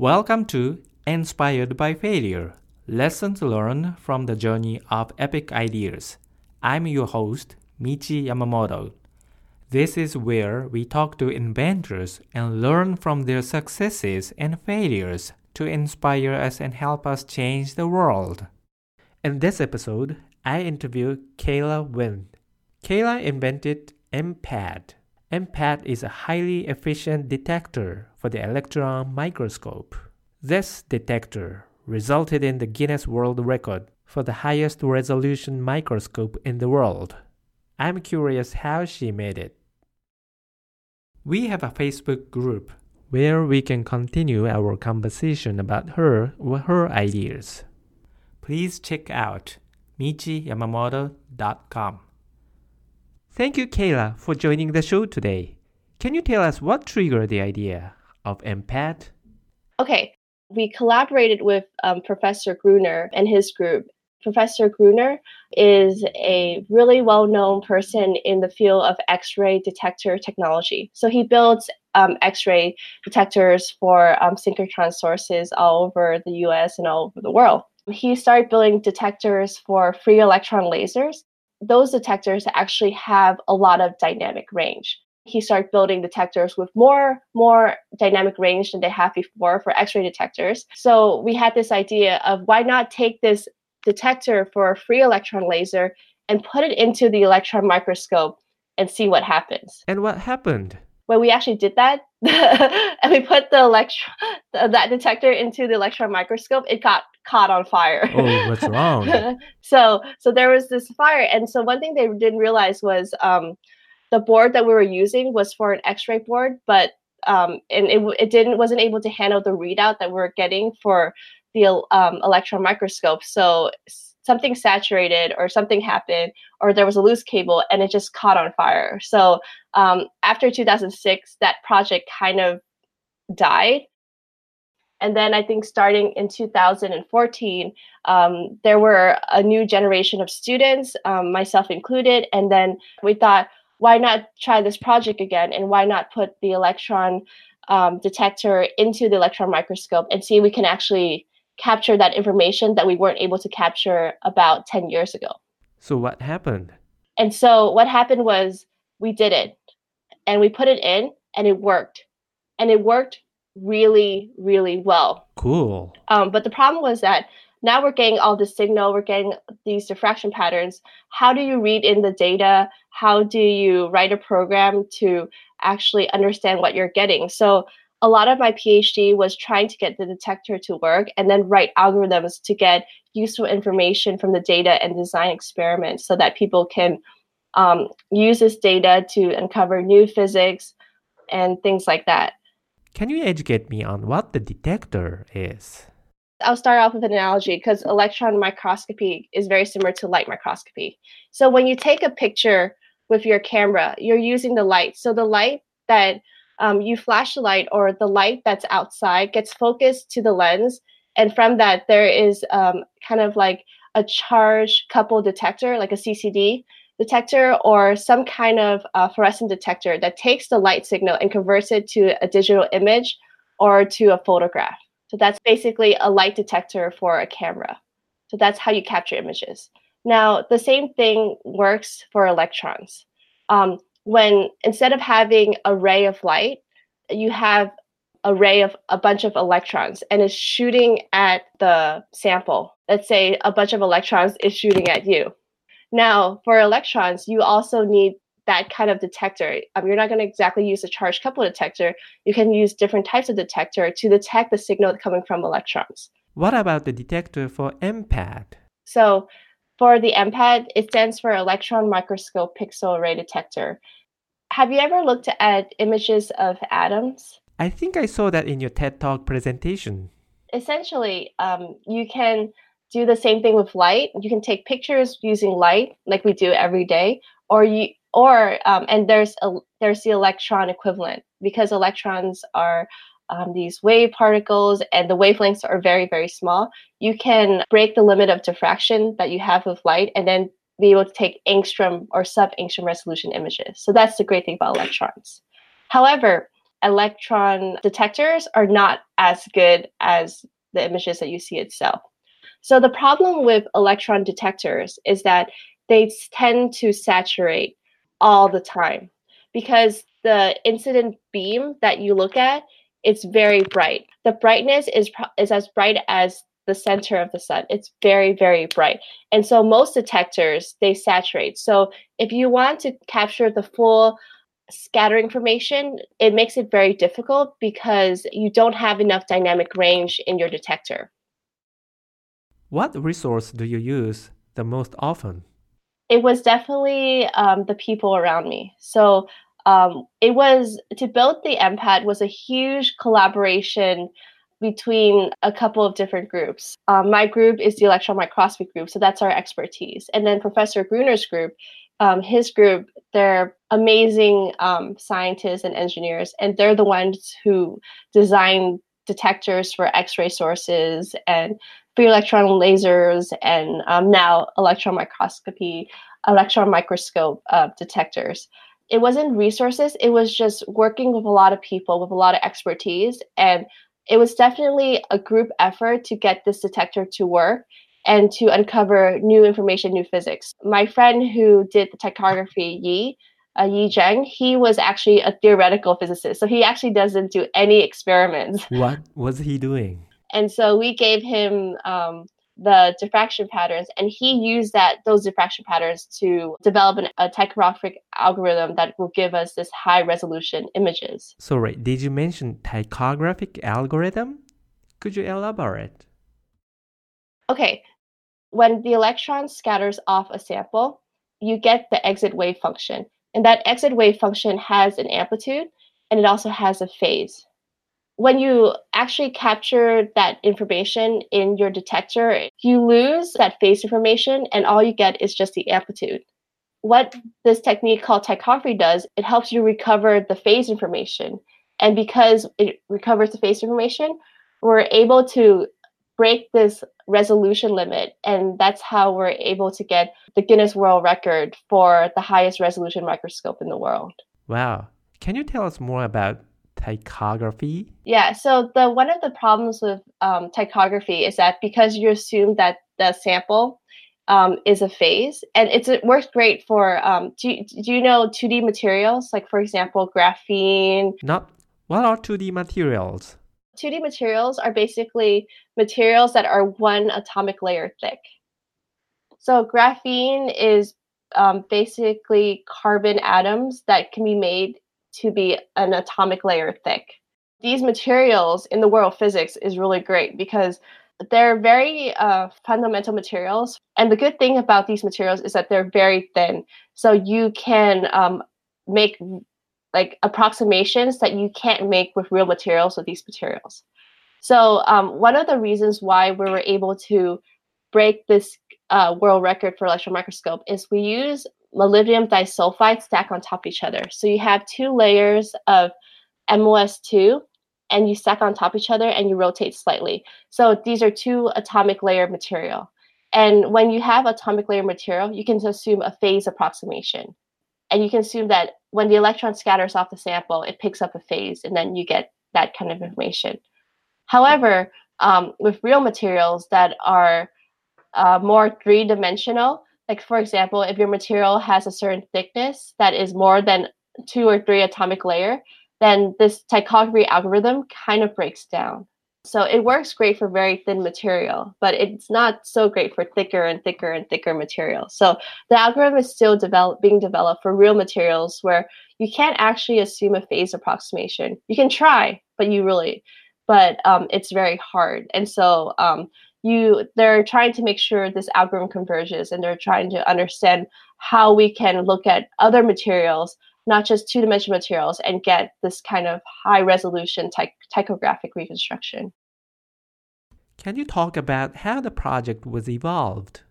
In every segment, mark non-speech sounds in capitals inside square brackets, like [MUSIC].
Welcome to Inspired by Failure Lessons Learned from the Journey of Epic Ideas. I'm your host, Michi Yamamoto. This is where we talk to inventors and learn from their successes and failures to inspire us and help us change the world. In this episode, I interview Kayla Nguyen. Kayla invented EMPAD. EMPAD is a highly efficient detector for the electron microscope. This detector resulted in the Guinness World Record for the highest resolution microscope in the world. I'm curious how she made it. We have a Facebook group where we can continue our conversation about her or her ideas. Please check out michiyamamoto.com. Thank you, Kayla, for joining the show today. Can you tell us what triggered the idea of EMPAD? Okay, we collaborated with um, Professor Gruner and his group. Professor Gruner is a really well known person in the field of X ray detector technology. So he builds um, X ray detectors for um, synchrotron sources all over the US and all over the world. He started building detectors for free electron lasers. Those detectors actually have a lot of dynamic range he started building detectors with more more dynamic range than they have before for x-ray detectors. So we had this idea of why not take this detector for a free electron laser and put it into the electron microscope and see what happens. And what happened? When we actually did that [LAUGHS] and we put the electron that detector into the electron microscope it got caught on fire. Oh what's wrong? [LAUGHS] So so there was this fire and so one thing they didn't realize was um, the board that we were using was for an X-ray board, but um, and it, it didn't wasn't able to handle the readout that we are getting for the um, electron microscope. So something saturated or something happened or there was a loose cable and it just caught on fire. So um, after 2006, that project kind of died. And then I think starting in 2014, um, there were a new generation of students, um, myself included. And then we thought, why not try this project again and why not put the electron um, detector into the electron microscope and see if we can actually capture that information that we weren't able to capture about 10 years ago. So, what happened? And so, what happened was we did it and we put it in and it worked. And it worked really, really well. Cool. Um, but the problem was that now we're getting all the signal, we're getting these diffraction patterns. How do you read in the data? How do you write a program to actually understand what you're getting? So a lot of my PhD was trying to get the detector to work and then write algorithms to get useful information from the data and design experiments so that people can um, use this data to uncover new physics and things like that. Can you educate me on what the detector is? I'll start off with an analogy because electron microscopy is very similar to light microscopy. So when you take a picture with your camera, you're using the light. So the light that um, you flash the light or the light that's outside gets focused to the lens. And from that, there is um, kind of like a charge coupled detector, like a CCD detector, or some kind of uh, fluorescent detector that takes the light signal and converts it to a digital image or to a photograph. So that's basically a light detector for a camera. So that's how you capture images. Now, the same thing works for electrons. Um, when instead of having a ray of light, you have a ray of a bunch of electrons and it's shooting at the sample. Let's say a bunch of electrons is shooting at you. Now, for electrons, you also need that kind of detector. Um, you're not going to exactly use a charge couple detector. You can use different types of detector to detect the signal coming from electrons. What about the detector for EMPAD? So for the EMPAD, it stands for Electron Microscope Pixel Array Detector. Have you ever looked at images of atoms? I think I saw that in your TED Talk presentation. Essentially, um, you can do the same thing with light. You can take pictures using light, like we do every day, or you or um, and there's a there's the electron equivalent because electrons are um, these wave particles and the wavelengths are very very small. You can break the limit of diffraction that you have with light and then be able to take angstrom or sub angstrom resolution images. So that's the great thing about electrons. However electron detectors are not as good as the images that you see itself. So the problem with electron detectors is that they tend to saturate all the time because the incident beam that you look at it's very bright. The brightness is is as bright as the center of the sun. It's very very bright. And so most detectors they saturate. So if you want to capture the full scatter information, it makes it very difficult because you don't have enough dynamic range in your detector. What resource do you use the most often? It was definitely um, the people around me. So um, it was to build the EMPAD was a huge collaboration between a couple of different groups. Um, my group is the electron microscopy group, so that's our expertise. And then Professor Gruner's group, um, his group, they're amazing um, scientists and engineers, and they're the ones who design detectors for X-ray sources and free electron lasers and um, now electron microscopy, electron microscope uh, detectors. It wasn't resources, it was just working with a lot of people with a lot of expertise. And it was definitely a group effort to get this detector to work and to uncover new information, new physics. My friend who did the ptychography, Yi, uh, Yi Zheng, he was actually a theoretical physicist. So he actually doesn't do any experiments. What was he doing? And so we gave him um, the diffraction patterns, and he used that those diffraction patterns to develop an, a ptychographic algorithm that will give us this high resolution images. Sorry, did you mention ptychographic algorithm? Could you elaborate? Okay, when the electron scatters off a sample, you get the exit wave function. And that exit wave function has an amplitude and it also has a phase when you actually capture that information in your detector, you lose that phase information and all you get is just the amplitude. What this technique called ptychography does, it helps you recover the phase information. And because it recovers the phase information, we're able to break this resolution limit. And that's how we're able to get the Guinness World Record for the highest resolution microscope in the world. Wow. Can you tell us more about ptychography? Yeah, so the one of the problems with um, ptychography is that because you assume that the sample um, is a phase, and it's it works great for. Um, do do you know two D materials like for example graphene? Not what are two D materials? 2D materials are basically materials that are one atomic layer thick. So graphene is um, basically carbon atoms that can be made to be an atomic layer thick. These materials in the world of physics is really great because they're very uh, fundamental materials. And the good thing about these materials is that they're very thin. So you can um, make like approximations that you can't make with real materials with these materials. So um, one of the reasons why we were able to break this uh, world record for electron microscope is we use molybdenum disulfide stack on top of each other. So you have two layers of MOS2 and you stack on top of each other and you rotate slightly. So these are two atomic layer material. And when you have atomic layer material, you can assume a phase approximation. And you can assume that when the electron scatters off the sample, it picks up a phase and then you get that kind of information. However, um, with real materials that are uh, more three dimensional, like for example, if your material has a certain thickness that is more than two or three atomic layer, then this ptychography algorithm kind of breaks down. So it works great for very thin material, but it's not so great for thicker and thicker and thicker material. So the algorithm is still develop, being developed for real materials where you can't actually assume a phase approximation. You can try, but you really, but um, it's very hard. And so um, you they're trying to make sure this algorithm converges and they're trying to understand how we can look at other materials not just two-dimensional materials and get this kind of high resolution ty- ptychographic reconstruction. Can you talk about how the project was evolved?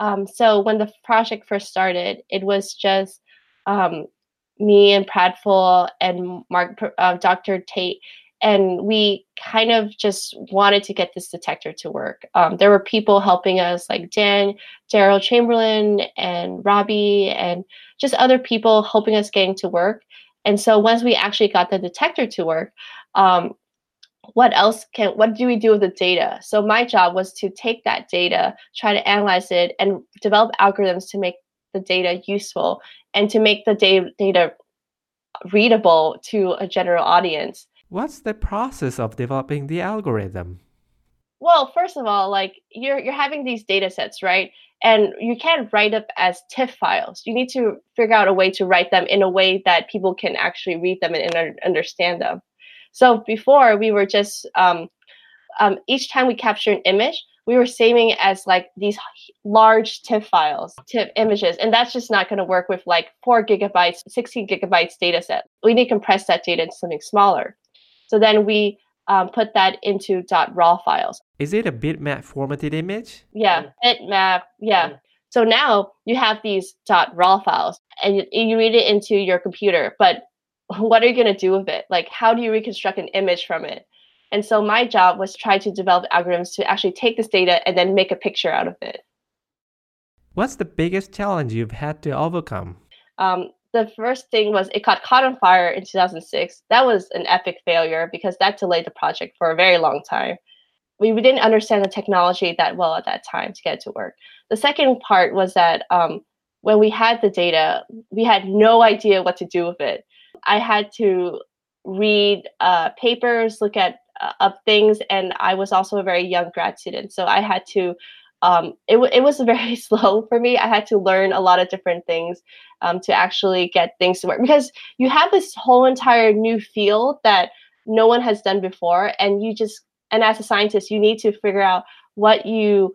Um, so when the project first started it was just um, me and Prafull and mark uh, dr tate and we kind of just wanted to get this detector to work. Um, there were people helping us, like Dan, Darol Chamberlain, and Robbie, and just other people helping us getting to work. And so once we actually got the detector to work, um, what else can what do we do with the data? So my job was to take that data, try to analyze it, and develop algorithms to make the data useful and to make the da- data readable to a general audience. What's the process of developing the algorithm? Well, first of all, like you're you're having these data sets, right? And you can't write up as TIFF files. You need to figure out a way to write them in a way that people can actually read them and understand them. So before we were just um, um, each time we capture an image, we were saving as like these large TIFF files, TIFF images, and that's just not going to work with like four gigabytes, 16 gigabytes data set. We need to compress that data into something smaller. So then we um, put that into .raw files. Is it a bitmap formatted image? Yeah, bitmap. Yeah. So now you have these .raw files, and you, you read it into your computer. But [LAUGHS] what are you going to do with it? Like, how do you reconstruct an image from it? And so my job was to try to develop algorithms to actually take this data and then make a picture out of it. What's the biggest challenge you've had to overcome? Um, the first thing was it caught caught on fire in 2006. That was an epic failure because that delayed the project for a very long time. We, we didn't understand the technology that well at that time to get it to work. The second part was that um, when we had the data, we had no idea what to do with it. I had to read uh, papers, look at uh, up things, and I was also a very young grad student, so I had to. Um, it, w- it was [LAUGHS] very slow for me. I had to learn a lot of different things um, to actually get things to work because you have this whole entire new field that no one has done before, and you just and as a scientist, you need to figure out what you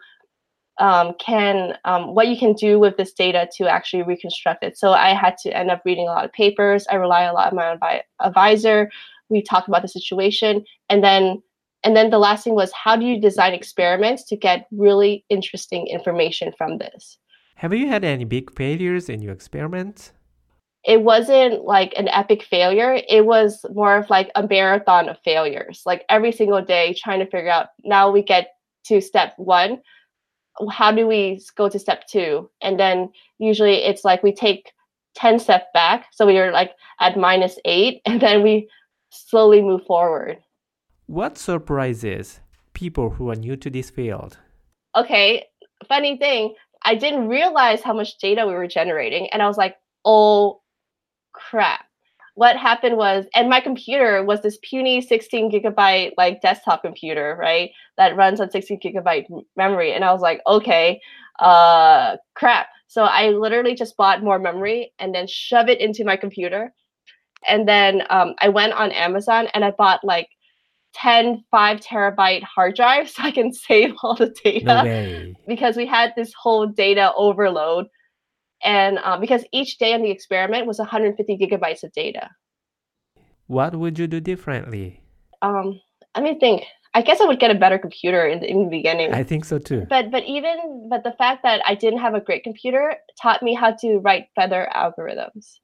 um, can um, what you can do with this data to actually reconstruct it. So I had to end up reading a lot of papers. I rely a lot on my advisor. We talked about the situation, and then and then the last thing was how do you design experiments to get really interesting information from this. Have you had any big failures in your experiments? It wasn't like an epic failure. It was more of like a marathon of failures. Like every single day, trying to figure out. Now we get to step one how do we go to step two? And then usually it's like we take 10 steps back. So we are like at minus eight, [LAUGHS] and then we slowly move forward. What surprises people who are new to this field? Okay, funny thing, I didn't realize how much data we were generating. And I was like, oh crap what happened was, and my computer was this puny 16 gigabyte like desktop computer, right? That runs on 16 gigabyte memory. And I was like, okay, uh, crap. So I literally just bought more memory and then shove it into my computer. And then um, I went on Amazon and I bought like 10 5 terabyte hard drives [LAUGHS] so I can save all the data. No because we had this whole data overload and uh, because each day in the experiment was 150 gigabytes of data. What would you do differently? Um, I mean, think. I guess I would get a better computer in the, in the beginning. I think so too. But but even but the fact that I didn't have a great computer taught me how to write better algorithms.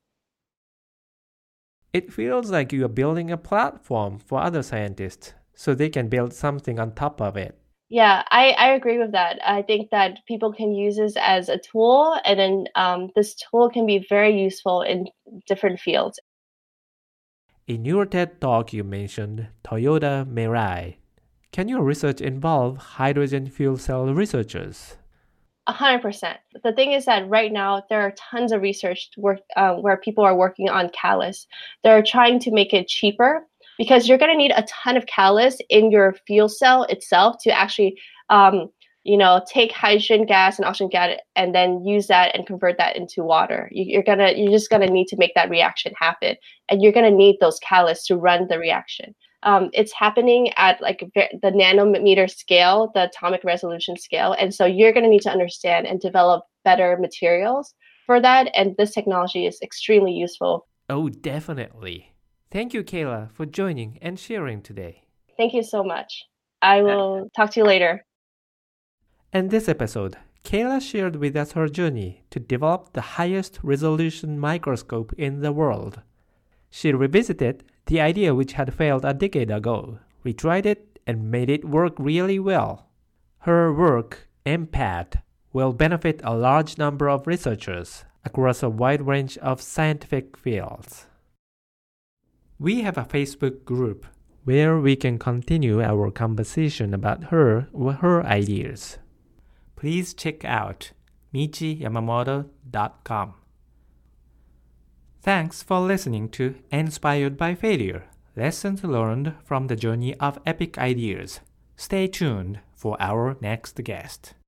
It feels like you are building a platform for other scientists so they can build something on top of it. Yeah, I, I agree with that. I think that people can use this as a tool, and then um, this tool can be very useful in different fields. In your TED talk, you mentioned Toyota Mirai. Can your research involve hydrogen fuel cell researchers? A hundred percent. The thing is that right now there are tons of research work uh, where people are working on catalysts. They're trying to make it cheaper because you're going to need a ton of catalyst in your fuel cell itself to actually um, you know take hydrogen gas and oxygen gas and then use that and convert that into water you, are gonna you're just gonna need to make that reaction happen and you're gonna need those catalysts to run the reaction um, it's happening at like the nanometer scale the atomic resolution scale and so you're gonna need to understand and develop better materials for that and this technology is extremely useful oh definitely Thank you, Kayla, for joining and sharing today. Thank you so much. I will talk to you later. In this episode, Kayla shared with us her journey to develop the highest resolution microscope in the world. She revisited the idea which had failed a decade ago, retried it, and made it work really well. Her work, EMPAD, will benefit a large number of researchers across a wide range of scientific fields. We have a Facebook group where we can continue our conversation about her or her ideas. Please check out michiyamamoto.com. Thanks for listening to Inspired by Failure Lessons Learned from the Journey of Epic Ideas. Stay tuned for our next guest.